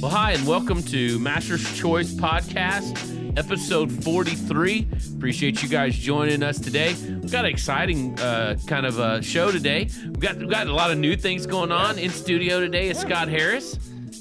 Well, hi, and welcome to Master's Choice Podcast, episode 43. Appreciate you guys joining us today. We've got an exciting uh, kind of uh, show today. We've got, we've got a lot of new things going on. In studio today is Scott Harris.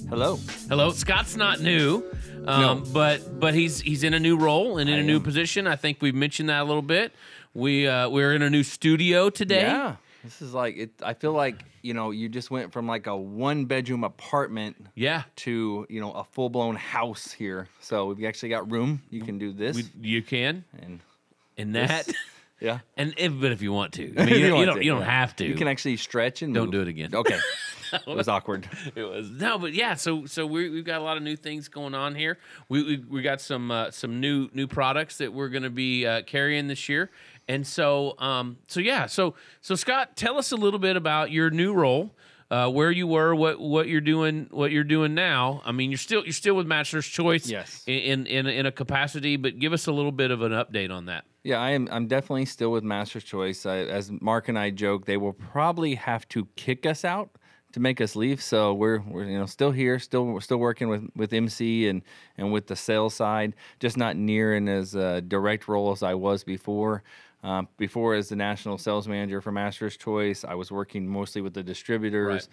Hello. Hello. Scott's not new. Um, No. but but he's he's in a new role and in a I new am. position. I think we've mentioned that a little bit. We uh, we're in a new studio today. Yeah. This is like it. I feel like you know you just went from like a one bedroom apartment Yeah. to you know a full blown house here. So we've actually got room. You can do this We, you can and and that This- yeah. and if, but if you want to, I mean, you, you you don't to, you don't yeah. have to. You can actually stretch and Don't move. do it again. Okay. it was awkward. It was no, but yeah. So so we we've got a lot of new things going on here. We we, we got some uh, some new new products that we're going to be uh, carrying this year, and so um so yeah. So so Scott, tell us a little bit about your new role. Uh, where you were, what what you're doing, what you're doing now. I mean, you're still you're still with Master's Choice, Yes. in in in a capacity, but give us a little bit of an update on that. Yeah, I am. I'm definitely still with Master's Choice. I, as Mark and I joke, they will probably have to kick us out to make us leave. So we're we're you know still here, still still working with with MC and and with the sales side, just not near in as uh, direct role as I was before. Um, before, as the national sales manager for Master's Choice, I was working mostly with the distributors,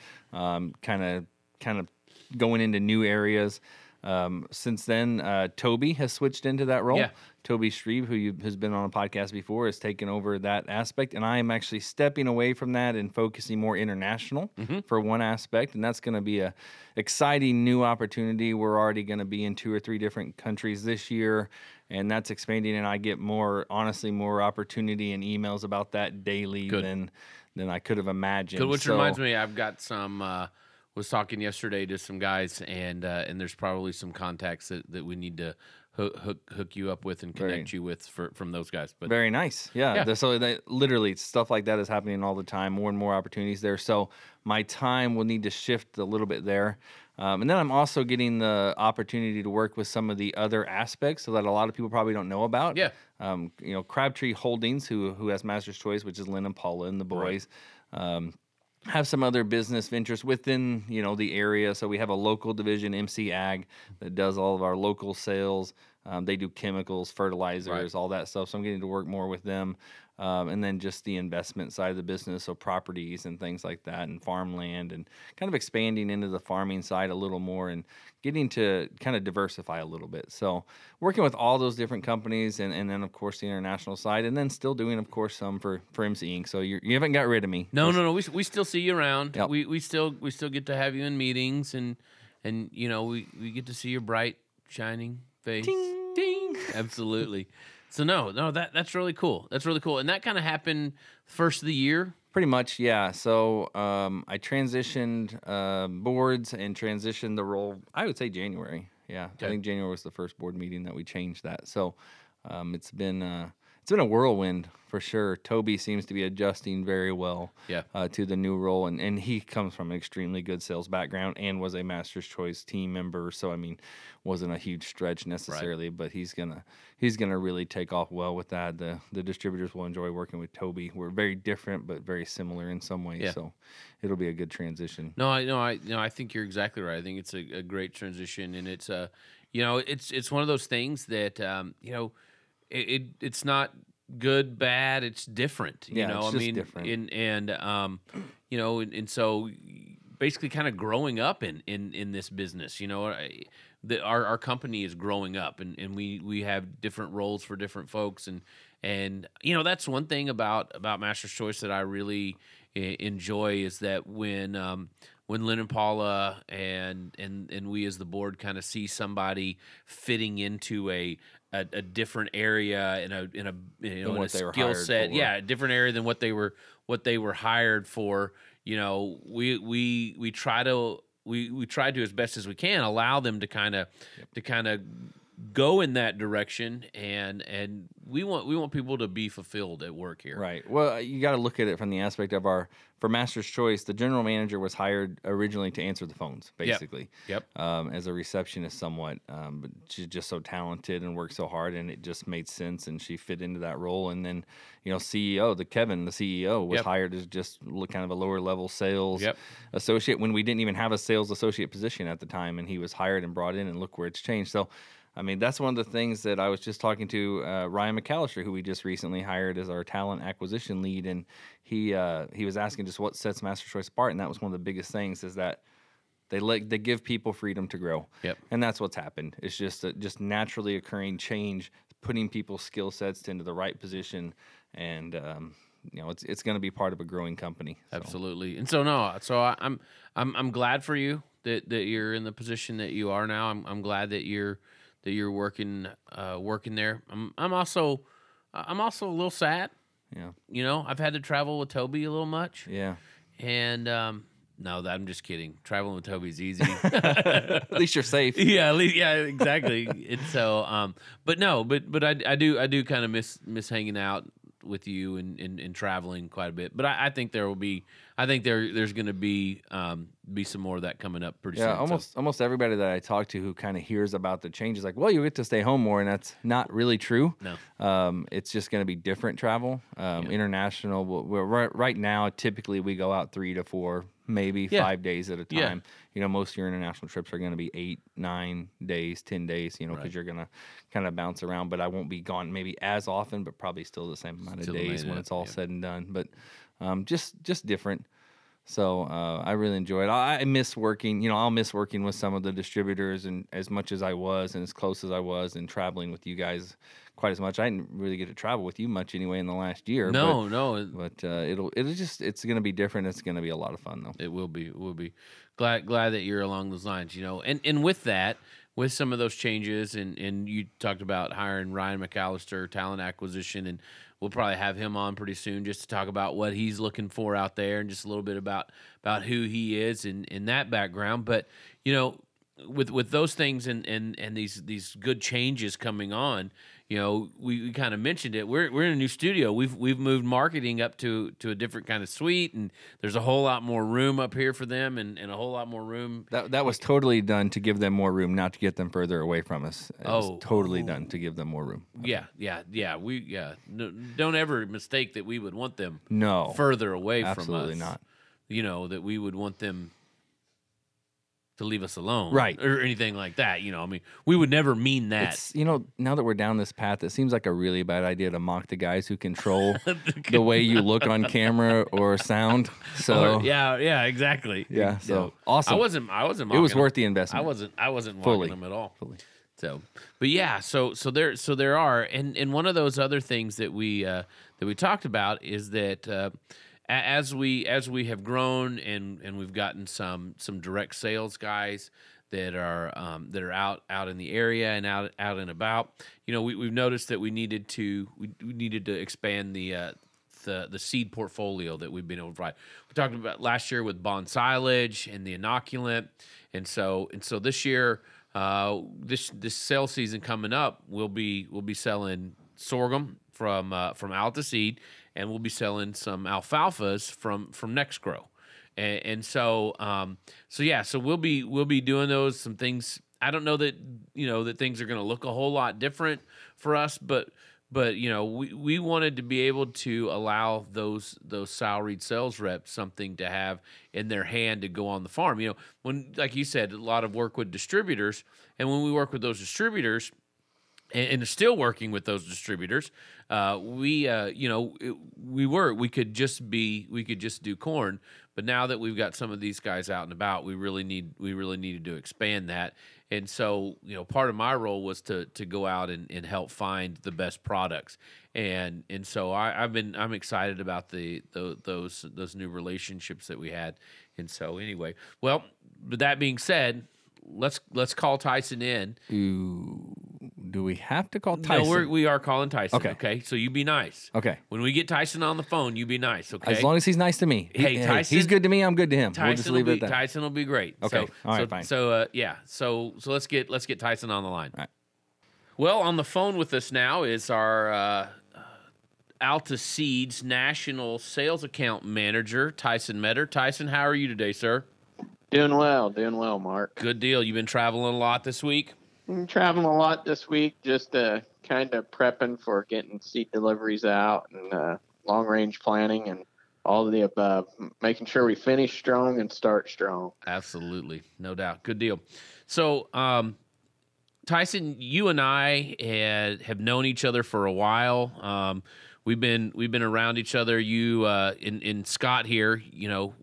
kind of kind of going into new areas. Um, since then, uh, Toby has switched into that role. Yeah. Toby Shreve, who you, has been on a podcast before, has taken over that aspect, and I am actually stepping away from that and focusing more international for one aspect, and that's going to be a exciting new opportunity. We're already going to be in two or three different countries this year, and that's expanding, and I get more, honestly, more opportunity and emails about that daily Good. than than I could have imagined. Good, which So- reminds me, I've got some. Uh, was talking yesterday to some guys, and uh, and there's probably some contacts that, that we need to hook, hook hook you up with and Very- connect you with for, from those guys. But Very nice. Yeah. Yeah. So that, literally stuff like that is happening all the time. More and more opportunities there. So my time will need to shift a little bit there. Um, and then I'm also getting the opportunity to work with some of the other aspects so that a lot of people probably don't know about. Yeah. Um, you know, Crabtree Holdings, who who has Master's Choice, which is Lynn and Paula and the boys. Um, have some other business ventures within you know the area. So we have a local division, MC Ag, that does all of our local sales. Um, they do chemicals, fertilizers, all that stuff. So I'm getting to work more with them, um, and then just the investment side of the business, so properties and things like that, and farmland, and kind of expanding into the farming side a little more, and getting to kind of diversify a little bit. So working with all those different companies, and, and then of course the international side, and then still doing of course some for for MC Inc. So you're, you haven't got rid of me. no, no, no. We, we still see you around. Yep. We we still we still get to have you in meetings, and and you know we, we get to see your bright shining face. Ding. Absolutely. So no, no, that that's really cool. That's really cool, and that kind of happened first of the year. Pretty much, yeah. So um, I transitioned uh, boards and transitioned the role. I would say January. Yeah, Okay. I think January was the first board meeting that we changed that. So um, it's been uh, it's been a whirlwind for sure. Toby seems to be adjusting very well Yeah. uh, to the new role, and, and he comes from an extremely good sales background and was a Master's Choice team member. So I mean, wasn't a huge stretch necessarily, but he's gonna he's gonna really take off well with that. The the distributors will enjoy working with Toby. We're very different, but very similar in some ways. Yeah. So it'll be a good transition. No, I no, I no, I think you're exactly right. I think it's a, a great transition, and it's uh, you know, it's it's one of those things that um, you know, it, it it's not good, bad. It's different. You Yeah, know, I mean, different. and and um, you know, and, and so basically, kind of growing up in in in this business. You know, I, the, our our company is growing up, and and we we have different roles for different folks, and and you know, that's one thing about about Master's Choice that I really enjoy is that when um, when Lynn and Paula and and and we as the board kind of see somebody fitting into a a, a different area in a in a you know in a what they were skill set, for. yeah, a different area than what they were what they were hired for. You know, we we we try to we we try to as best as we can allow them to kind of to kind of go in that direction and and we want we want people to be fulfilled at work here Right. Well, you got to look at it from the aspect of our for Master's Choice. The general manager was hired originally to answer the phones, basically. yep Um, as a receptionist, somewhat, um, but she's just so talented and worked so hard, and it just made sense, and she fit into that role. And then, you know, CEO, the Kevin, the CEO, was Yep. hired as just look kind of a lower level sales Yep. associate when we didn't even have a sales associate position at the time, and he was hired and brought in, and look where it's changed. So. I mean, that's one of the things that I was just talking to uh, Ryan McAllister, who we just recently hired as our talent acquisition lead, and he uh, he was asking just what sets Master Choice apart, and that was one of the biggest things is that they let they give people freedom to grow. Yep. And that's what's happened. It's just a just naturally occurring change, putting people's skill sets into the right position, and um, you know it's it's going to be part of a growing company. So, Absolutely. And so no, so I, I'm I'm I'm glad for you that that you're in the position that you are now. I'm I'm glad that you're that you're working uh working there. I'm I'm also I'm also a little sad. Yeah. You know, I've had to travel with Toby a little much. Yeah. And um no, that I'm just kidding. Traveling with Toby's easy. At least you're safe. yeah, at least, yeah, exactly. and so, um, but no, but but I, I do I do kind of miss miss hanging out with you and, and, and traveling quite a bit. But I, I think there will be I think there there's going to be um, be some more of that coming up pretty Yeah, soon. So- almost almost everybody that I talk to who kind of hears about the changes, like, well, you get to stay home more, and that's not really true. No. um, it's just going to be different travel, um, international. We're, we're right, right now. Typically, we go out three to four, maybe Yeah. five days at a Yeah. time. You know, most of your international trips are going to be eight, nine days, ten days. You know, because Right. you're going to kind of bounce around. But I won't be gone maybe as often, but probably still the same amount of Still the days when it's all yeah. said and done. But um, just just different. So uh, I really enjoy it. I, I miss working. You know, I'll miss working with some of the distributors, and as much as I was, and as close as I was, and traveling with you guys quite as much. I didn't really get to travel with you much anyway in the last year. no, no, but, but uh, it'll it'll just it's going to be different. It's going to be a lot of fun though. it will be. It will be. Glad glad that you're along those lines. You know, and and with that. With some of those changes, and, and you talked about hiring Ryan McAllister, talent acquisition, and we'll probably have him on pretty soon just to talk about what he's looking for out there and just a little bit about about who he is and in that background. But you know, with with those things and and and these these good changes coming on, you know, we, we kind of mentioned it. We're we're in a new studio. We've we've moved marketing up to to a different kind of suite, and there's a whole lot more room up here for them, and, and a whole lot more room. That that was totally done to give them more room, not to get them further away from us. It Oh. was totally done to give them more room. Yeah, yeah, yeah. We yeah. No, don't ever mistake that we would want them No, further away from us. absolutely not. You know that we would want them to leave us alone, Right. or anything like that. You know, I mean, we would never mean that. It's you know now that we're down this path, it seems like a really bad idea to mock the guys who control the way you look on camera or sound. So Or- yeah, yeah, exactly. Yeah, so, awesome. I wasn't. I wasn't. it was mocking worth the investment. I wasn't. I wasn't Fully. mocking them at all. Fully. So, but yeah, so so there so there are, and and one of those other things that we uh, that we talked about is that uh, as we as we have grown and and we've gotten some some direct sales guys that are um, that are out out in the area and out out and about. You know, we, we've noticed that we needed to we, we needed to expand the. Uh, the, the seed portfolio that we've been able to provide. We talked about last year with Bonsilage and the inoculant, and so and so this year, uh, this this sales season coming up, we'll be we'll be selling sorghum from uh, from Alta Seed, and we'll be selling some alfalfas from from NexGrow, and, and so um, so yeah, so we'll be we'll be doing those some things. I don't know that you know that things are going to look a whole lot different for us, but but you know we, we wanted to be able to allow those those salaried sales reps something to have in their hand to go on the farm you know when like you said a lot of work with distributors and when we work with those distributors and, and still working with those distributors uh, we uh, you know it, we were we could just be we could just do corn. But now that we've got some of these guys out and about we really need we really needed to expand that. And so you know part of my role was to to go out and, and help find the best products. And and so I, I've been I'm excited about the, the those those new relationships that we had. And so anyway well with that being said let's let's call Tyson in. Ooh, do we have to call Tyson? no, we're, we are calling Tyson. Okay. Okay. So you be nice. okay. When we get Tyson on the phone, you be nice. Okay. As long as he's nice to me. He- Hey, Tyson- he's good to me. I'm good to him. Tyson we'll just will be, it at that. Tyson will be great. Okay. So, All right, so, fine. So uh, yeah. So so let's get let's get Tyson on the line. right. Well, on the phone with us now is our uh, Alta Seeds National Sales Account Manager, Tyson Metter. Tyson, how are you today, sir? Doing well, doing well, Mark. Good deal. You've been traveling a lot this week? I'm traveling a lot this week, just uh, kind of prepping for getting seed deliveries out and uh, long range planning and all of the above, making sure we finish strong and start strong. Absolutely, no doubt. Good deal. So, um, Tyson, you and I had, have known each other for a while. Um, we've been we've been around each other. You uh, in in Scott here, you know,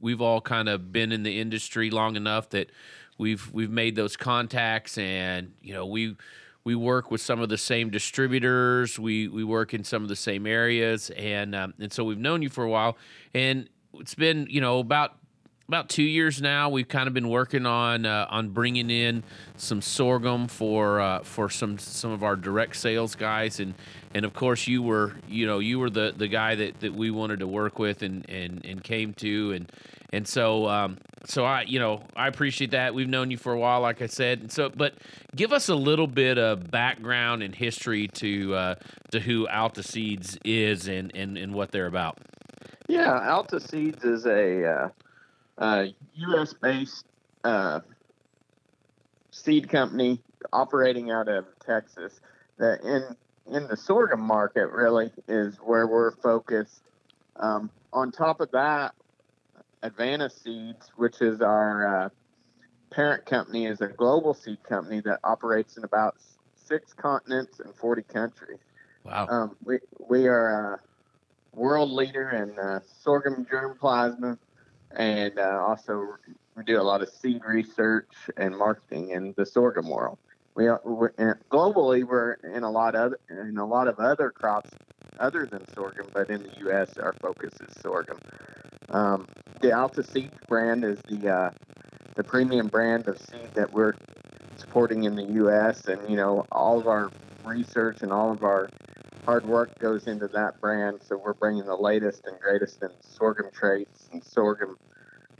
we've all kind of been in the industry long enough that we've we've made those contacts, and you know we we work with some of the same distributors. We we work in some of the same areas, and um, and so we've known you for a while, and it's been you know about about two years now. We've kind of been working on uh, on bringing in some sorghum for uh, for some some of our direct sales guys, and and of course you were you know you were the the guy that, that we wanted to work with and and and came to and and so um, so I you know I appreciate that. We've known you for a while, like I said. And so, but give us a little bit of background and history to uh, to who Alta Seeds is and and and what they're about. Yeah, Alta Seeds is a uh, uh, U.S. based uh, seed company operating out of Texas. That in in the sorghum market really is where we're focused. Um, on top of that, Advanta Seeds, which is our uh, parent company, is a global seed company that operates in about six continents and 40 countries. Wow. Um, we we are a world leader in uh, sorghum germplasm and uh, also we do a lot of seed research and marketing in the sorghum world. We we're, globally we're in a lot of in a lot of other crops other than sorghum, but in the U.S. our focus is sorghum. Um, the Alta Seeds brand is the uh, the premium brand of seed that we're supporting in the U.S. and you know all of our research and all of our hard work goes into that brand. So we're bringing the latest and greatest in sorghum traits and sorghum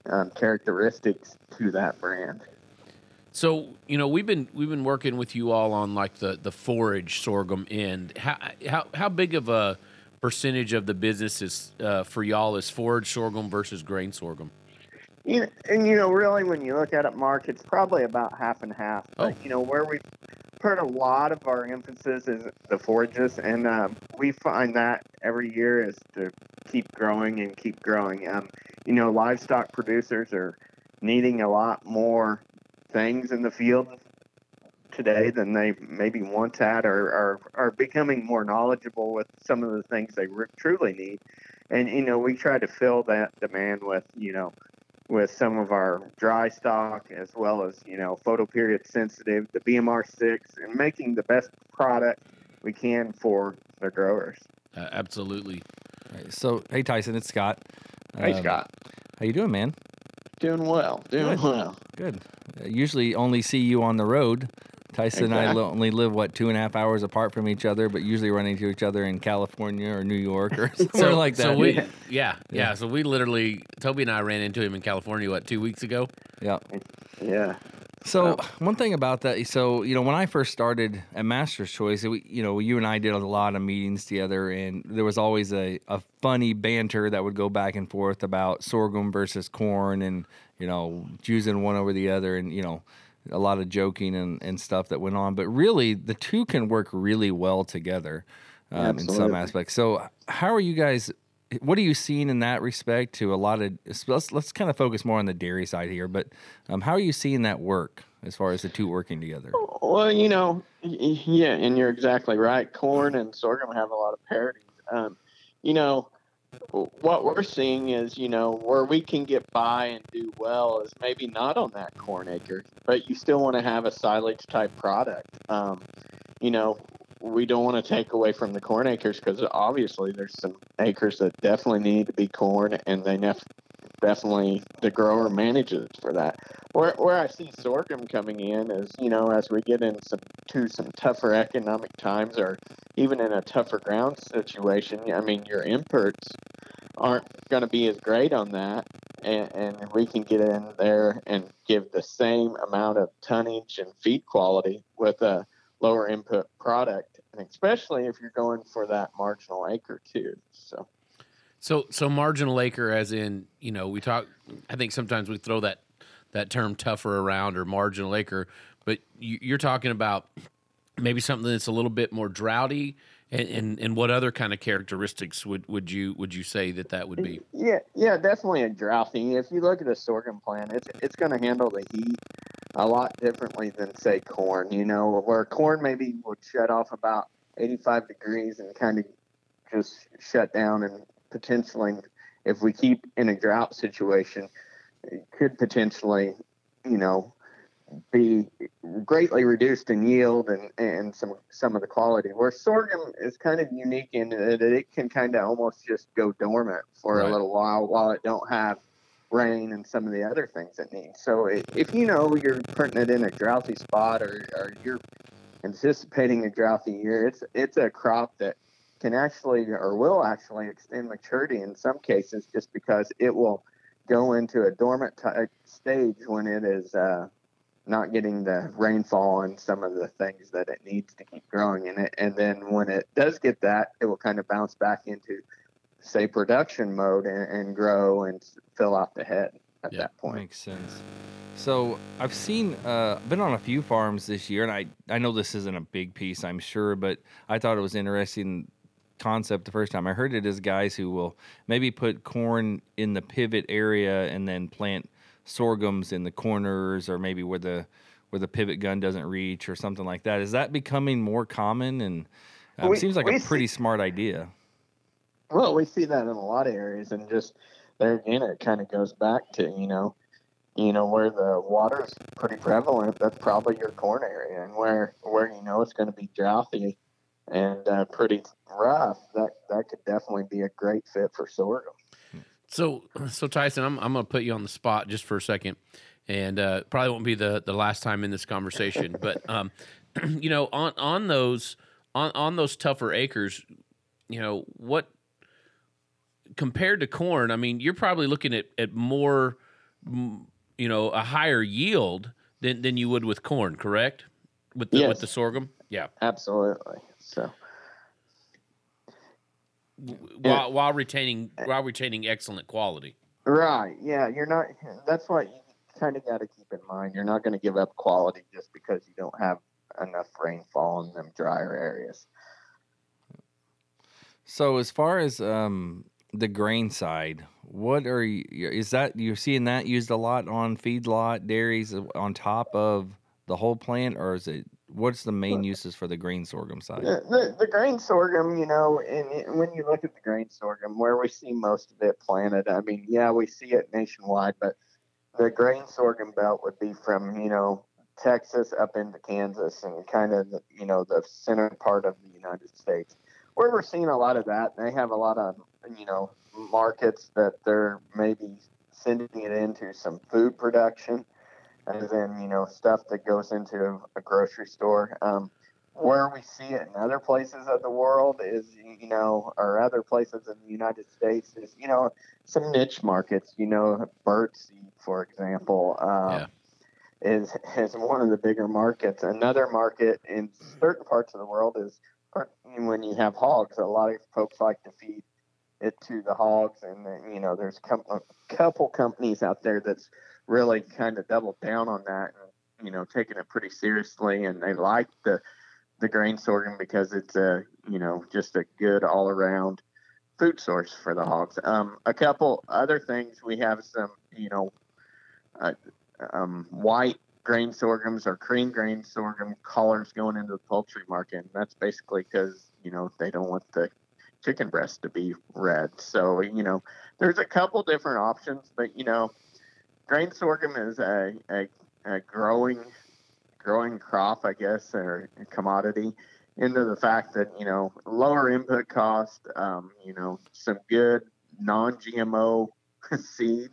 um, characteristics to that brand. So you know we've been we've been working with you all on like the the forage sorghum end. How how how big of a percentage of the business is uh, for y'all is forage sorghum versus grain sorghum? You and you know, really, when you look at it, Mark, it's probably about half and half. But Oh. you know, where we put a lot of our emphasis is the forages, and um, we find that every year is to keep growing and keep growing. Um, you know, livestock producers are needing a lot more things in the field today than they maybe once had, or are, are becoming more knowledgeable with some of the things they re- truly need. And you know, we try to fill that demand with you know with some of our dry stock as well as you know photoperiod sensitive the bmr6 and making the best product we can for the growers Uh, absolutely. Right, So, hey Tyson, it's Scott. hey Um, scott How you doing, man? doing well doing Good. well Good. I usually only see you on the road. Tyson and I only live what two and a half hours apart from each other, but usually run into each other in California or New York or somewhere like that. So we, yeah, Yeah. yeah, So we literally, Toby and I ran into him in California what two weeks ago. yeah. yeah So uh, one thing about that, so you know, when I first started at Master's Choice, we, you know, you and I did a lot of meetings together, and there was always a, a funny banter that would go back and forth about sorghum versus corn, and you know, choosing one over the other, and you know, a lot of joking and, and stuff that went on. But really, the two can work really well together um, in some aspects. So, how are you guys? What are you seeing in that respect? To a lot of let's let's kind of focus more on the dairy side here, but um, how are you seeing that work as far as the two working together? well you know yeah and you're exactly right corn and sorghum have a lot of parity um, you know what we're seeing is, you know, where we can get by and do well is maybe not on that corn acre, but you still want to have a silage type product. Um, you know, we don't want to take away from the corn acres because obviously there's some acres that definitely need to be corn, and they nef- definitely the grower manages for that. Where where I see sorghum coming in is, you know, as we get into some to some tougher economic times, or even in a tougher ground situation. I mean, your imports aren't going to be as great on that, and, and we can get in there and give the same amount of tonnage and feed quality with a lower input product, and especially if you're going for that marginal acre too. So. So, so marginal acre, as in, you know, we talk. I think sometimes we throw that that term tougher around or marginal acre, but you, you're talking about maybe something that's a little bit more droughty and, and, and what other kind of characteristics would, would you would you say that that would be? Yeah, yeah, definitely a droughty. If you look at a sorghum plant, it's it's going to handle the heat a lot differently than say corn. You know, where corn maybe would shut off about 85 degrees and kind of just shut down and potentially, if we keep in a drought situation, it could potentially, you know, be greatly reduced in yield and, and some some of the quality. Where sorghum is kind of unique in that it can kind of almost just go dormant for Right. a little while while it don't have rain and some of the other things it needs. So if you know you're putting it in a droughty spot or, or you're anticipating a droughty year, it's it's a crop that can actually or will actually extend maturity in some cases just because it will go into a dormant type stage when it is uh, not getting the rainfall and some of the things that it needs to keep growing in it. And then when it does get that, it will kind of bounce back into, say, production mode and, and grow and fill out the head at Yeah. that point. Makes sense. So I've seen, uh, been on a few farms this year, and I I know this isn't a big piece, I'm sure, but I thought it was interesting concept the first time I heard it is guys who will maybe put corn in the pivot area and then plant sorghums in the corners or maybe where the where the pivot gun doesn't reach or something like that. Is that becoming more common? And um, We- seems like a see- pretty smart idea. Well, we see that in a lot of areas, and just there again, it kind of goes back to you know, you know where the water is pretty prevalent. That's probably your corn area, and where where you know it's going to be droughty and uh, pretty rough. That that could definitely be a great fit for sorghum. So, so Tyson, I'm I'm gonna put you on the spot just for a second, and uh, probably won't be the the last time in this conversation. but um, you know, on on those on on those tougher acres, you know what compared to corn, I mean, you're probably looking at at more, you know, a higher yield than than you would with corn, correct? With the with the sorghum, yeah. Absolutely. So W- While while retaining while retaining excellent quality. right, yeah, you're not. That's what you kind of got to keep in mind. You're not going to give up quality just because you don't have enough rainfall in them drier areas. So as far as um, the grain side, what are you, is that you're seeing that used a lot on feedlot dairies uh, on top of the whole plant, or is it what's the main uses for the grain sorghum side? The, the, the grain sorghum, you know, and it- when you look at the grain sorghum, where we see most of it planted, I mean, yeah, we see it nationwide, but the grain sorghum belt would be from, you know, Texas up into Kansas and kind of, you know, the center part of the United States. Where we're seeing a lot of that, they have a lot of, you know, markets that they're maybe sending it into some food production, as in, you know, stuff that goes into a grocery store. Um, where we see it in other places of the world is you know or other places in the united states is you know some niche markets you know birdseed for example um, is is one of the bigger markets another market in certain parts of the world is when you have hogs a lot of folks like to feed it to the hogs and you know there's a couple companies out there that's really kind of doubled down on that and you know taking it pretty seriously and they like the the grain sorghum because it's a you know just a good all around food source for the hogs. Um, a couple other things we have some you know uh, um, white grain sorghums or cream grain sorghum collars going into the poultry market. And that's basically because you know they don't want the chicken breast to be red. So you know there's a couple different options, but you know grain sorghum is a, a, a growing growing crop, I guess, or a commodity, into the fact that you know lower input cost, um, you know, some good non-GMO seed,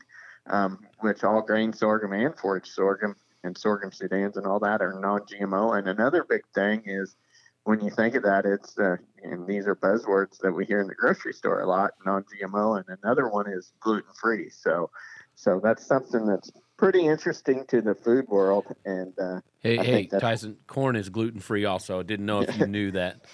um, which all grain sorghum and forage sorghum and sorghum sudans and all that are non-GMO. And another big thing is when you think of that, it's uh, and these are buzzwords that we hear in the grocery store a lot, non-GMO, and another one is gluten-free. So, so that's something that's pretty interesting to the food world. And uh, Hey, hey, Tyson, corn is gluten free. Also, I didn't know if you knew that.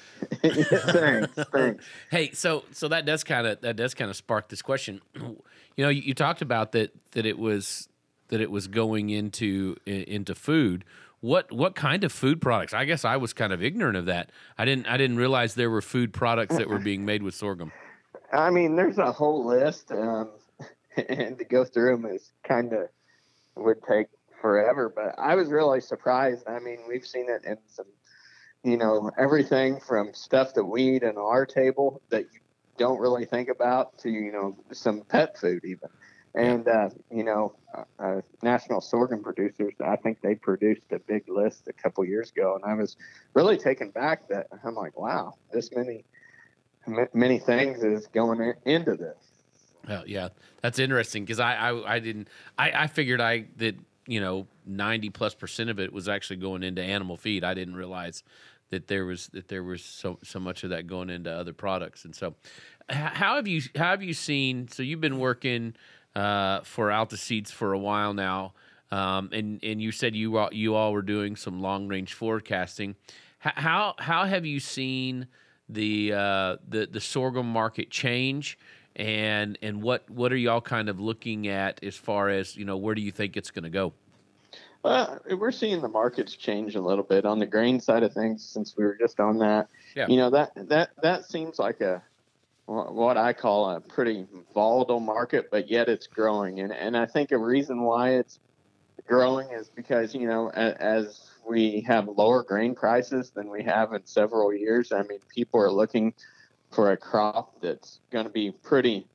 thanks, thanks. Hey, so so that does kind of that does kind of spark this question. You know, you, you talked about that that it was that it was going into into food. What what kind of food products? I guess I was kind of ignorant of that. I didn't I didn't realize there were food products that were being made with sorghum. I mean, there's a whole list, um, and to go through them is kind of would take forever. But I was really surprised. I mean, we've seen it in some, you know, everything from stuff that we eat on our table that you don't really think about to you know some pet food even. And uh, you know, uh, uh, national sorghum producers. I think they produced a big list a couple years ago, and I was really taken back that I'm like, wow, this many ma- many things is going in- into this. Yeah, that's interesting because I, I I didn't I I figured I that you know ninety plus percent of it was actually going into animal feed. I didn't realize that there was that there was so so much of that going into other products. And so, how have you how have you seen? So you've been working uh, for Alta Seeds for a while now, um, and and you said you all, you all were doing some long range forecasting. How how have you seen the uh, the the sorghum market change? And and what what are y'all kind of looking at as far as you know where do you think it's going to go Well, we're seeing the markets change a little bit on the grain side of things since we were just on that. Yeah. You know that that that seems like a what I call a pretty volatile market, but yet it's growing, and and I think a reason why it's growing is because you know as, as we have lower grain prices than we have in several years. I mean, people are looking for a crop that's going to be pretty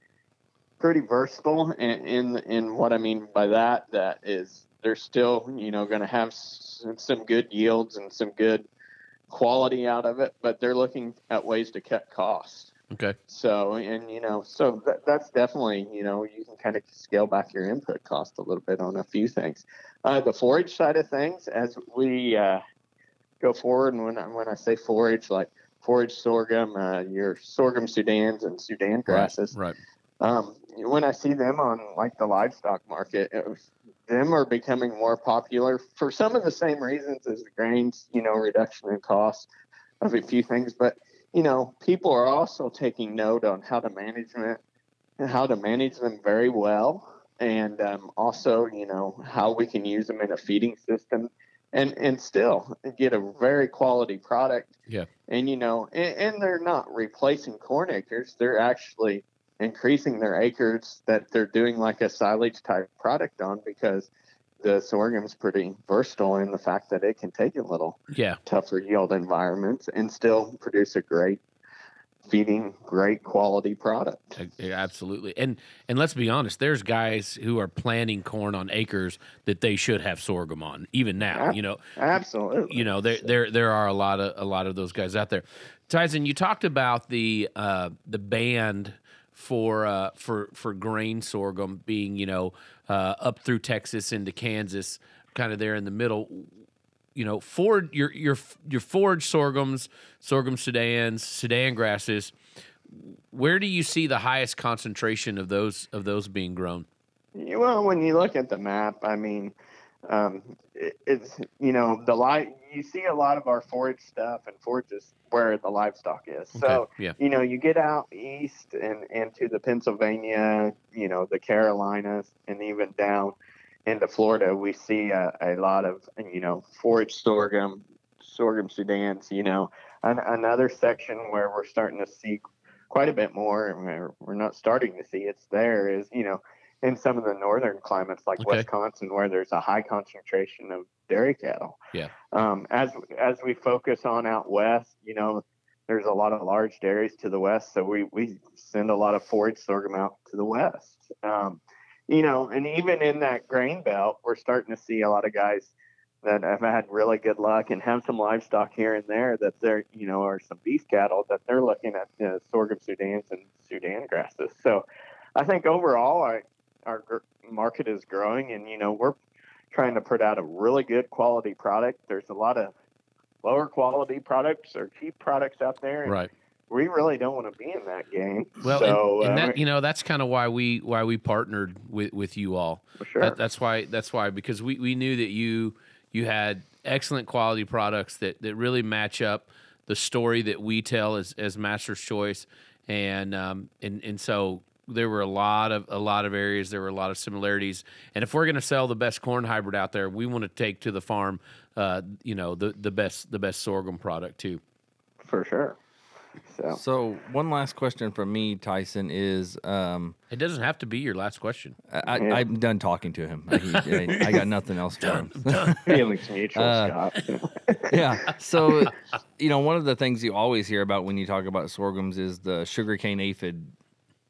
pretty versatile in, in in what I mean by that that is they're still you know going to have s- some good yields and some good quality out of it but they're looking at ways to cut costs. Okay. So and you know so that, that's definitely you know you can kind of scale back your input cost a little bit on a few things. Uh, the forage side of things as we uh, go forward and when I, when I say forage like forage sorghum uh, your sorghum sudans and sudan grasses right um, when I see them on like the livestock market, it them are becoming more popular for some of the same reasons as the grains, you know, reduction in cost of a few things. But, you know, people are also taking note on how to manage them, how to manage them very well. And um, also, you know, how we can use them in a feeding system and, and still get a very quality product. Yeah. And, you know, and, and they're not replacing corn acres. They're actually increasing their acres that they're doing like a silage type product on because the sorghum's pretty versatile in the fact that it can take a little yeah tougher yield environments and still produce a great feeding great quality product. Absolutely. And and let's be honest there's guys who are planting corn on acres that they should have sorghum on even now you know? absolutely. You know there there there are a lot of a lot of those guys out there. Tyson you talked about the uh the band for uh for for grain sorghum being you know uh up through texas into kansas kind of there in the middle you know forage your your your forage sorghums sorghum sudans, sudan grasses where do you see the highest concentration of those of those being grown Well, when you look at the map, I mean, um, it, it's you know the li- you see a lot of our forage stuff, and forage is where the livestock is. So yeah you know you get out east and into the Pennsylvania, you know the Carolinas, and even down into Florida, we see a, a lot of you know forage sorghum, sorghum Sudans. You know, An, another section where we're starting to see quite a bit more, and we're, we're not starting to see it's there is you know in some of the northern climates like Okay. Wisconsin, where there's a high concentration of dairy cattle. Yeah. Um, as as we focus on out west, you know, there's a lot of large dairies to the west, so we we send a lot of forage sorghum out to the west. Um, you know, and even in that grain belt, we're starting to see a lot of guys that have had really good luck and have some livestock here and there that they're, you know, or some beef cattle that they're looking at uh, sorghum Sudans and Sudan grasses. So I think overall our, our market is growing and, you know, we're trying to put out a really good quality product. There's a lot of lower quality products or cheap products out there. And, right we really don't want to be in that game. Well, so, and, and uh, that you know that's kind of why we why we partnered with with you all. for sure. That, that's why that's why because we we knew that you you had excellent quality products that that really match up the story that we tell as as Master's Choice, and um and and so there were a lot of a lot of areas there were a lot of similarities and if we're going to sell the best corn hybrid out there we want to take to the farm uh you know the the best the best sorghum product too for sure. So So one last question from me, Tyson, is um, it doesn't have to be your last question I, I, Yeah. I'm done talking to him. I, I, I got nothing else for him. feelings mutual, Uh, Scott. yeah. So, you know, one of the things you always hear about when you talk about sorghums is the sugarcane aphid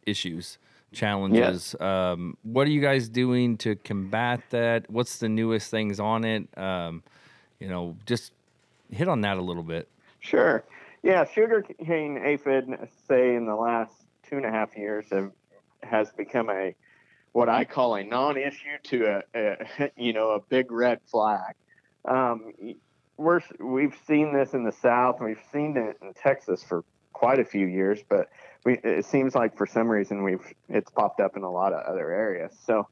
issues, challenges. Um, what are you guys doing to combat that? What's the newest things on it? Um, you know, just hit on that a little bit. Sure. Yeah, sugarcane aphid, say in the last two and a half years, have, has become a what I call a non-issue to a, a you know a big red flag. Um, we're we've seen this in the South, we've seen it in Texas for quite a few years, but we, it seems like for some reason we've it's popped up in a lot of other areas. So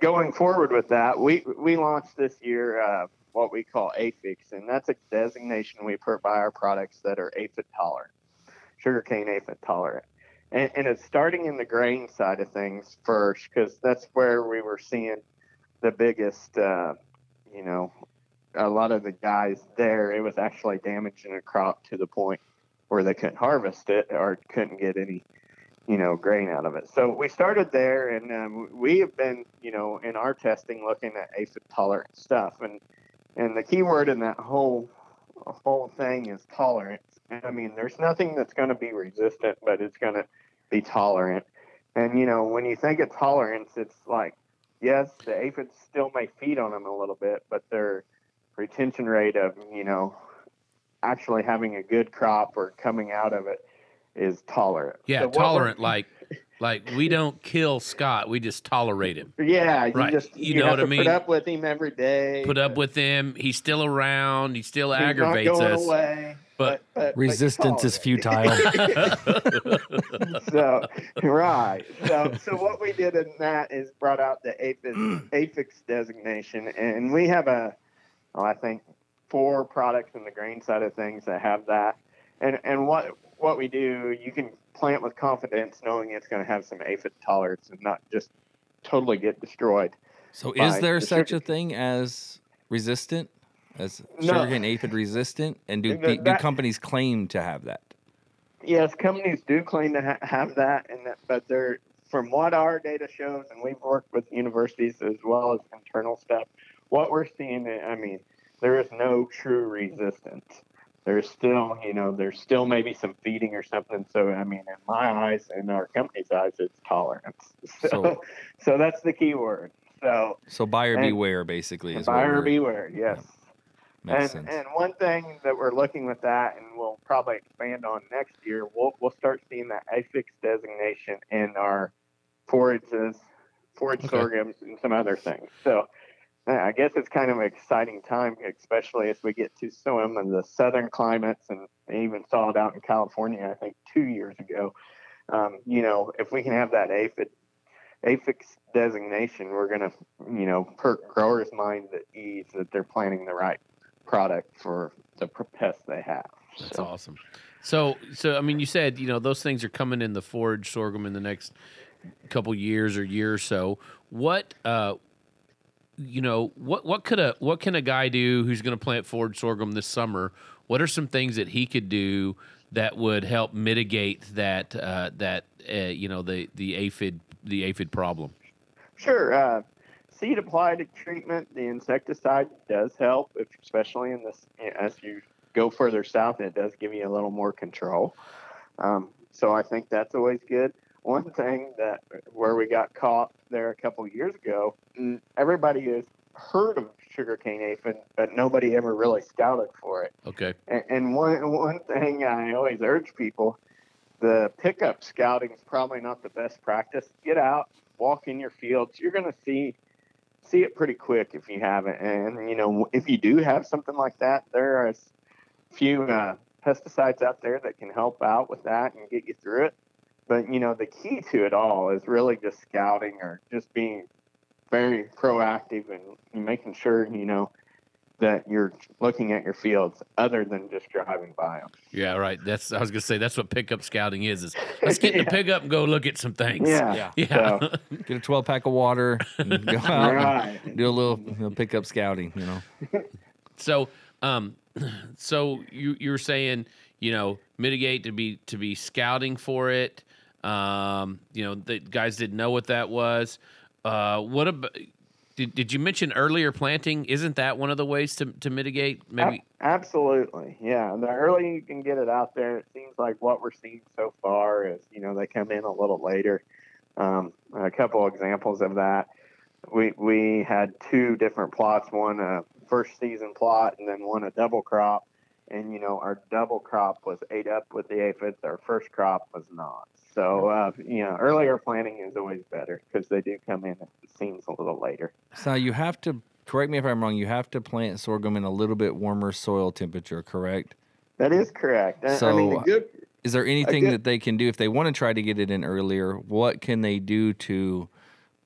going forward with that, we we launched this year. Uh, what we call AFIX, and that's a designation we put by our products that are aphid tolerant, sugarcane aphid tolerant. And, and it's starting in the grain side of things first, because that's where we were seeing the biggest, uh, you know, a lot of the guys there, it was actually damaging a crop to the point where they couldn't harvest it or couldn't get any, you know, grain out of it. So we started there, and um, we have been, you know, in our testing looking at aphid tolerant stuff, and and the key word in that whole whole thing is tolerance. I mean, there's nothing that's going to be resistant, but it's going to be tolerant. And you know, when you think of tolerance, it's like, yes, the aphids still may feed on them a little bit, but their retention rate of you know actually having a good crop or coming out of it is tolerant. yeah So tolerant like like we don't kill scott we just tolerate him Yeah, you Right. just You you, know have what I mean? Put up with him every day. put up with him he's still around he still He's aggravates not going us away, but- but, but Resistance is futile. so right. So so what we did in that is brought out the APHIS, APHIX designation, and we have a, well, I think four products in the grain side of things that have that. And and what what we do, you can plant with confidence, knowing it's going to have some aphid tolerance and not just totally get destroyed. So, is there the such a thing as resistant, as No. sugarcane aphid resistant? And do, do, do companies claim to have that? Yes, companies do claim to ha- have that, and that, but they're from what our data shows, and we've worked with universities as well as internal stuff. What we're seeing, I mean, there is no true resistance. There's still, you know, there's still maybe some feeding or something. So, I mean, in my eyes and our company's eyes, it's tolerance. So, So- so, that's the key word. So, So, buyer And- beware, basically, is buyer beware. Yes. makes and, sense. and one thing that we're looking with that, and we'll probably expand on next year, we'll we'll start seeing that AFIX designation in our forages, forage Okay. sorghums, and some other things. So I guess it's kind of an exciting time, especially as we get to some of the southern climates, and I even saw it out in California, I think two years ago. Um, you know, if we can have that aphid AFIX designation, we're going to, you know, perk growers' minds at ease that they're planting the right product for the pests they have. That's So, awesome. So, so I mean, you said you know those things are coming in the forage sorghum in the next couple years or year or so. What, uh, you know, what what could a what can a guy do who's going to plant forage sorghum this summer? What are some things that he could do that would help mitigate that uh, that uh, you know the the aphid the aphid problem? Sure. Uh, seed applied treatment, the insecticide does help, if, especially in this as you go further south. It does give you a little more control. Um, so I think that's always good. One thing that where we got caught there a couple years ago, mm, everybody has heard of sugarcane aphid, but nobody ever really scouted for it. Okay. And, and one one thing I always urge people: the pickup scouting is probably not the best practice. Get out, walk in your fields. You're going to see see it pretty quick if you haven't. And you know, if you do have something like that, there are a few uh, pesticides out there that can help out with that and get you through it. But you know, the key to it all is really just scouting or just being very proactive and making sure you know that you're looking at your fields other than just driving by them. Yeah, right. That's I was gonna say that's what pickup scouting is. Is let's get in the pickup and go look at some things. Yeah. Yeah. yeah. So- Get a 12 pack of water, and go out Right. and do a little you know, pickup scouting. You know, So, um, so you you were saying, you know, mitigate to be to be scouting for it. Um, you know, the guys didn't know what that was. Uh, what about? Did, did you mention earlier planting? Isn't that one of the ways to, to mitigate? Maybe. Absolutely. Yeah. The earlier you can get it out there, it seems like what we're seeing so far is, you know, they come in a little later. Um, a couple examples of that. We we had two different plots, one a first season plot and then one a double crop. And you know, our double crop was ate up with the aphids. Our first crop was not. So uh, you know, earlier planting is always better because they do come in. It seems a little later. so you have to correct me if I'm wrong. You have to plant sorghum in a little bit warmer soil temperature, correct? That is correct. I- I mean, So, good Is there anything get- that they can do if they want to try to get it in earlier? What can they do to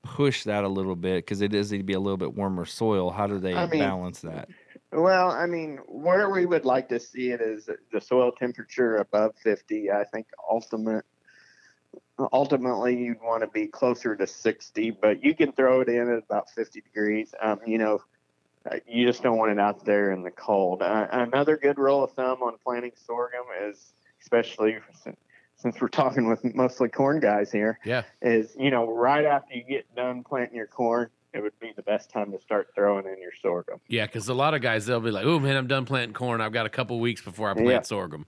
push that a little bit? Because it does need to be a little bit warmer soil. How do they I mean- balance that? Well, I mean, where we would like to see it is the soil temperature above 50. I think ultimate, ultimately you'd want to be closer to 60, but you can throw it in at about 50 degrees. Um, you know, uh, you just don't want it out there in the cold. Uh, another good rule of thumb on planting sorghum is, especially since, since we're talking with mostly corn guys here, Yeah. is you know right after you get done planting your corn, it would be the best time to start throwing in your sorghum. Yeah, because a lot of guys they'll be like, "Oh man, I'm done planting corn. I've got a couple weeks before I plant Yeah. sorghum."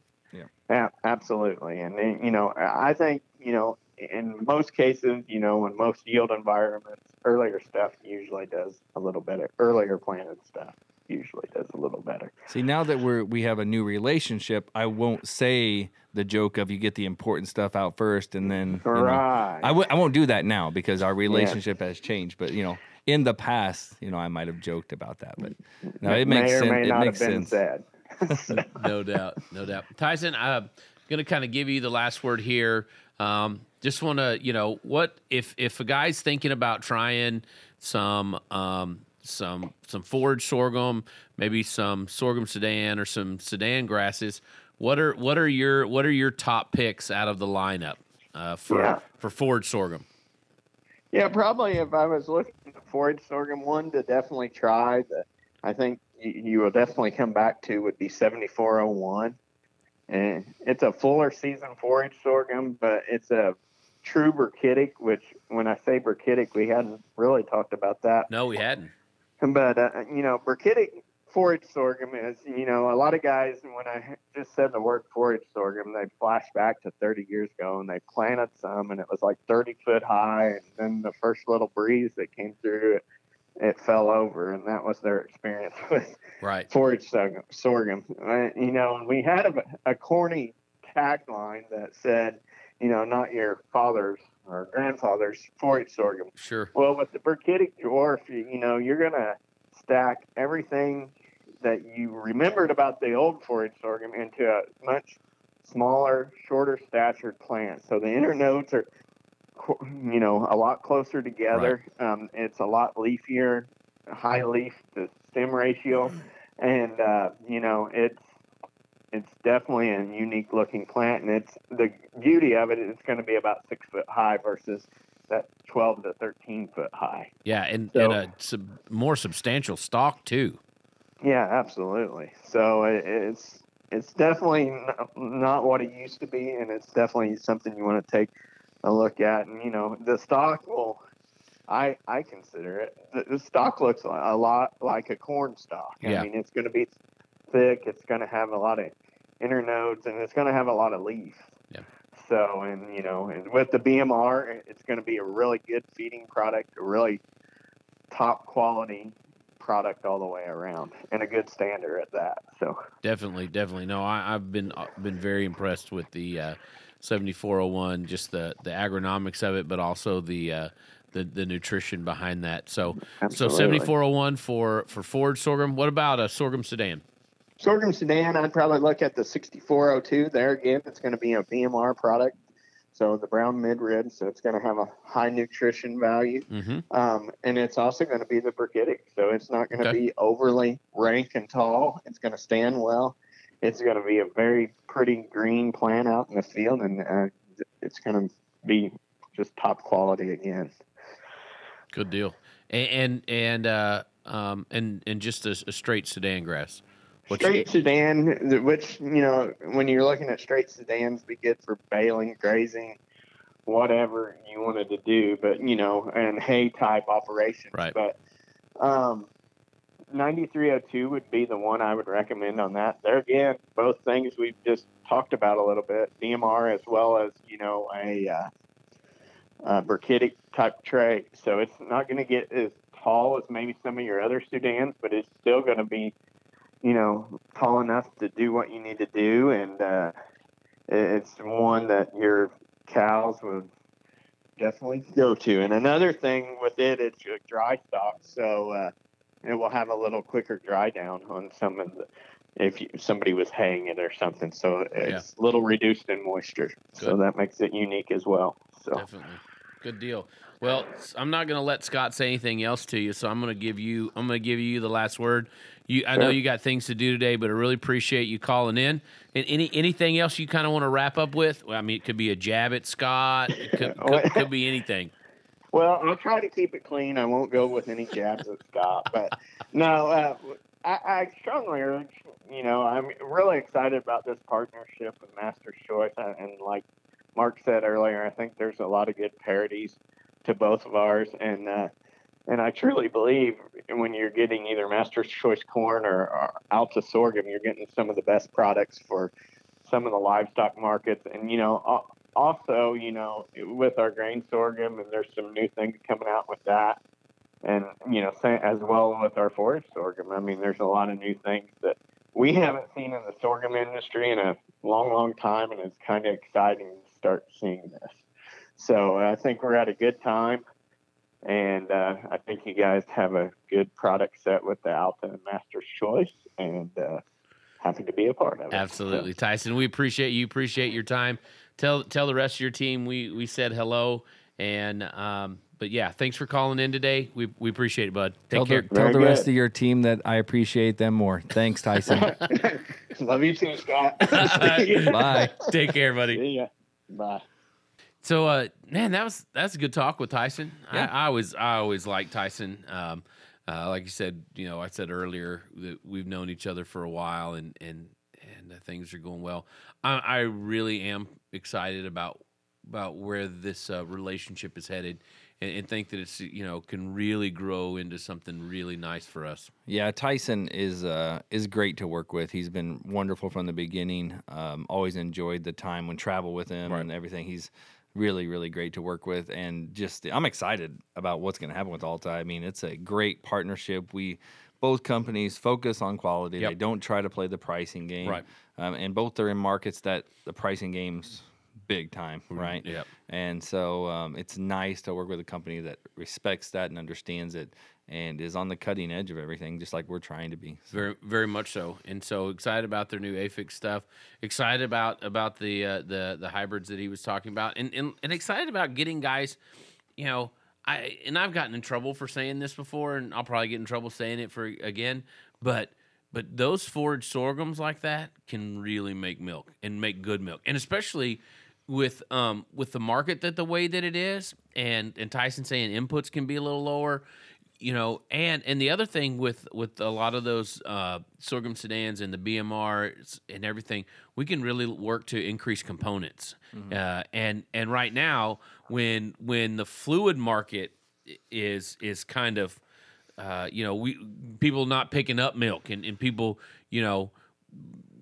Yeah, absolutely. And then, you know, I think you know, in most cases, you know, in most yield environments, earlier stuff usually does a little better. Earlier planted stuff usually does a little better. See, now that we're we have a new relationship, I won't say the joke of you get the important stuff out first and then you know, right. I w- I won't do that now because our relationship has changed. But you know, in the past, you know, I might have joked about that. But no, it makes may or sense. may It not makes have been sense. said. no doubt, no doubt. Tyson, I'm going to kind of give you the last word here. Um, just want to, you know, what if if a guy's thinking about trying some um, some some forage sorghum, maybe some sorghum sudan or some sudan grasses. What are what are your what are your top picks out of the lineup uh, for Yeah. for forage sorghum? Yeah, probably if I was looking at forage sorghum, one to definitely try that I think you, will definitely come back to would be 7401. And it's a fuller season forage sorghum, but it's a true brachytic, which when I say brachytic, we hadn't really talked about that. No, we hadn't. But, uh, you know, brachytic forage sorghum is, you know, a lot of guys, when I just said the word forage sorghum, they flash back to 30 years ago and they planted some and it was like 30 foot high. And then the first little breeze that came through it, it fell over. And that was their experience with Right. forage sorghum. sorghum. You know, and we had a, a corny tagline that said, you know, not your father's or grandfather's forage sorghum. Sure. Well, with the brachytic dwarf, you, you know, you're gonna stack everything that you remembered about the old forage sorghum into a much smaller, shorter statured plant. So the internodes are, you know, a lot closer together. Um, it's a lot leafier, high leaf to stem ratio, and uh, you know, it's it's definitely a unique looking plant, and it's the beauty of it. It's going to be about six foot high versus that 12 to 13 foot high. Yeah, and, So- and a sub, more substantial stalk too. Yeah, absolutely. So it, it's it's definitely not what it used to be, and it's definitely something you want to take a look at. And you know, the stock will, I I consider it. The, the stock looks a lot like a corn stalk. Yeah. I mean, it's going to be thick. It's going to have a lot of internodes, and it's going to have a lot of leaf. Yeah. So, and you know, and with the BMR, it's going to be a really good feeding product, a really top quality product all the way around, and a good stander at that. So, Definitely, definitely. No, I, I've been uh, been very impressed with the uh, 7401, just the the agronomics of it, but also the uh, the the nutrition behind that. So, so 7401 for for forage sorghum. What about a sorghum sudan? sorghum sudan, I'd probably look at the 6402. There again, it's going to be a BMR product. So the brown mid rib, so it's going to have a high nutrition value, Mm-hmm. um, and it's also going to be the brachytic. So it's not going to Okay. be overly rank and tall. It's going to stand well. It's going to be a very pretty green plant out in the field, and uh, it's going to be just top quality again. Good deal. And and and uh, um, and and just a, a straight sudan grass. What's- straight sudan, which you know, when you're looking at straight sudans, be good for baling, grazing, whatever you wanted to do. But you know, and hay type operations. Right. But um, 9302 would be the one I would recommend on that. There again, both things we've just talked about a little bit, BMR as well as you know a uh, uh, type tray. So it's not going to get as tall as maybe some of your other sudans, but it's still going to be you know, tall enough to do what you need to do, and uh, it's one that your cows would definitely go to. And another thing with it, it's a dry stock, so uh, it will have a little quicker dry down on some of the. If you, somebody was haying it or something, so it's a little reduced in moisture, so that makes it unique as well. So Definitely. Good deal. Well, I'm not going to let Scott say anything else to you, so I'm going to give you I'm going to give you the last word. You I know you got things to do today, but I really appreciate you calling in. And any anything else you kind of want to wrap up with? Well, I mean, it could be a jab at Scott. It could, could, could be anything. Well, I'll try to keep it clean. I won't go with any jabs at Scott, but no, uh, I, I strongly urge. You know, I'm really excited about this partnership with Master's Choice, uh, and like Mark said earlier, I think there's a lot of good parodies to both of ours, and uh, and I truly believe when you're getting either Master's Choice corn or, or Alta sorghum, you're getting some of the best products for some of the livestock markets, and you know. Also, you know, with our grain sorghum, and there's some new things coming out with that, and you know, as well with our forage sorghum. I mean, there's a lot of new things that we haven't seen in the sorghum industry in a long, long time, and it's kind of exciting start seeing this. So I think we're at a good time, and uh, I think you guys have a good product set with the Alta and Master's Choice, and uh, happy to be a part of it. Absolutely, Tyson. We appreciate you. Appreciate your time. Tell tell the rest of your team we we said hello. And um, but yeah, thanks for calling in today. We we appreciate it, bud. Take Tell care. the, tell Very the rest of your team that I appreciate them more. Thanks, Tyson. Love you too, Scott. Bye. Take care, buddy. Bye. So, uh, man, that was that's a good talk with Tyson. Yeah. I, I always I always like Tyson. Um, uh, like you said, you know, I said earlier that we've known each other for a while, and and and uh, things are going well. I, I really am excited about about where this uh, relationship is headed, and, and think that it's you know can really grow into something really nice for us. Yeah, Tyson is uh, is great to work with. He's been wonderful from the beginning. Um, always enjoyed the time when travel with him Right. and everything. He's really really great to work with, and just I'm excited about what's going to happen with Alta. I mean, it's a great partnership. We both companies focus on quality. Yep. They don't try to play the pricing game. Right. Um, and both are in markets that the pricing game's big time, right? Yep. And so um, it's nice to work with a company that respects that and understands it and is on the cutting edge of everything, just like we're trying to be. Very, very much so, and so excited about their new Afix stuff. Excited about about the uh, the the hybrids that he was talking about, and, and and excited about getting guys. You know, I and I've gotten in trouble for saying this before, and I'll probably get in trouble saying it for again. But but those forage sorghums like that can really make milk and make good milk, and especially with um with the market that the way that it is, and and Tyson saying inputs can be a little lower you know and and the other thing with with a lot of those uh sorghum sudans and the bmr and everything we can really work to increase components. Uh and and right now when when the fluid market is is kind of uh you know we people not picking up milk and, and people you know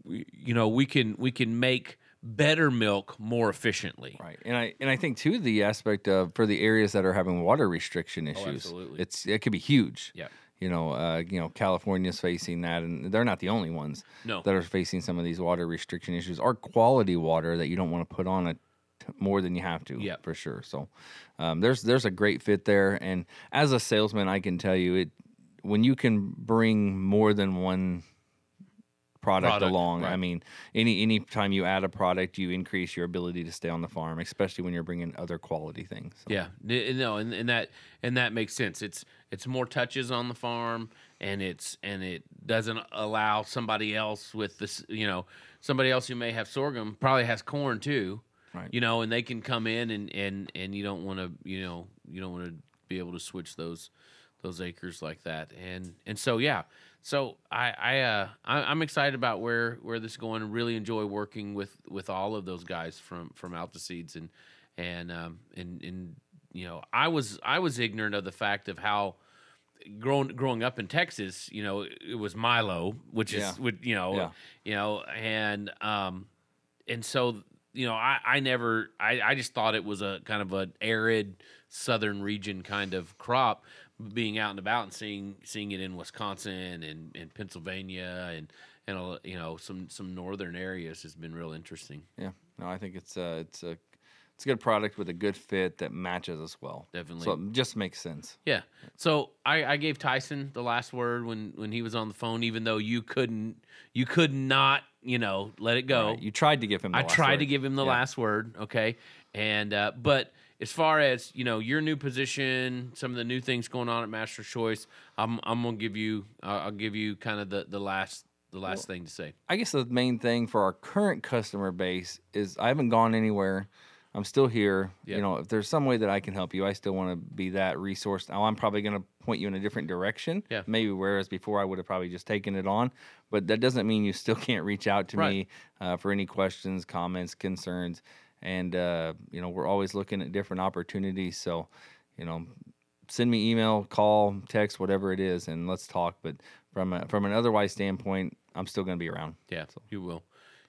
we- you know we can we can make better milk more efficiently Right. And I and I think too the aspect of for the areas that are having water restriction issues, Oh, absolutely. it's it could be huge. Yeah. You know, uh, you know, California's facing that, and they're not the only ones no that are facing some of these water restriction issues. Or quality water that you don't want to put on it more than you have to. Yep. for sure. So um, there's there's a great fit there, and as a salesman, I can tell you it when you can bring more than one product, Product, along. I mean, any any time you add a product, you increase your ability to stay on the farm, especially when you're bringing other quality things. So, Yeah, no, and, and that and that makes sense. It's it's more touches on the farm, and it's and it doesn't allow somebody else with this, you know, somebody else who may have sorghum probably has corn too, Right. You know, and they can come in and and and you don't want to, you know, you don't want to be able to switch those those acres like that, and and so yeah, so I I uh I, I'm excited about where where this is going, and really enjoy working with with all of those guys from from Alta Seeds and and um and and you know I was I was ignorant of the fact of how growing growing up in Texas, you know, it was Milo, which is Yeah. would you know, Yeah. you know, and um and so you know, I I never I I just thought it was a kind of an arid southern region kind of crop being out and about and seeing seeing it in Wisconsin and, and Pennsylvania and and you know some some northern areas has been real interesting. Yeah. No, I think it's uh it's a it's a good product with a good fit that matches us well. Definitely. So it just makes sense. Yeah. So I, I gave Tyson the last word when when he was on the phone, even though you couldn't you could not you know let it go. Right. You tried to give him. The I tried to give him the Yeah. last word, okay, and uh, but as far as you know your new position, some of the new things going on at Master Choice, I'm I'm gonna give you uh, I'll give you kind of the the last the last thing to say. I guess the main thing for our current customer base is I haven't gone anywhere. I'm still here. Yeah. You know, if there's some way that I can help you, I still want to be that resource. Now I'm probably going to point you in a different direction. Yeah. Maybe whereas before I would have probably just taken it on, but that doesn't mean you still can't reach out to Right. me uh, for any questions, comments, concerns, and uh, you know we're always looking at different opportunities. So, you know, send me email, call, text, whatever it is, and let's talk. But from a, from an otherwise standpoint, I'm still going to be around. Yeah, you will,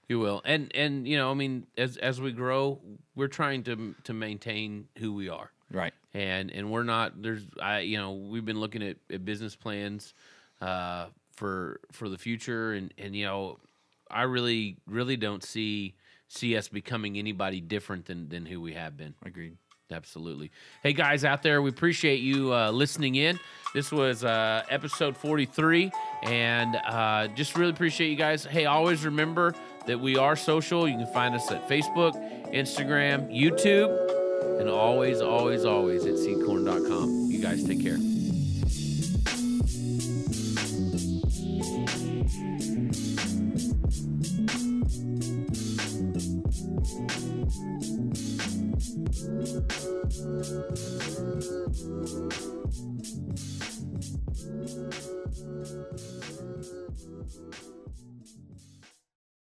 you will, and and you know I mean as as we grow, we're trying to to maintain who we are. Right. and and we're not there's i you know we've been looking at, at business plans uh for for the future and and you know i really really don't see see us becoming anybody different than than who we have been Agreed. absolutely hey guys out there we appreciate you uh, listening in this was uh, episode 43 and uh, just really appreciate you guys hey always remember that we are social you can find us at facebook instagram youtube and always, always, always at seedcorn.com. You guys take care. Thank you.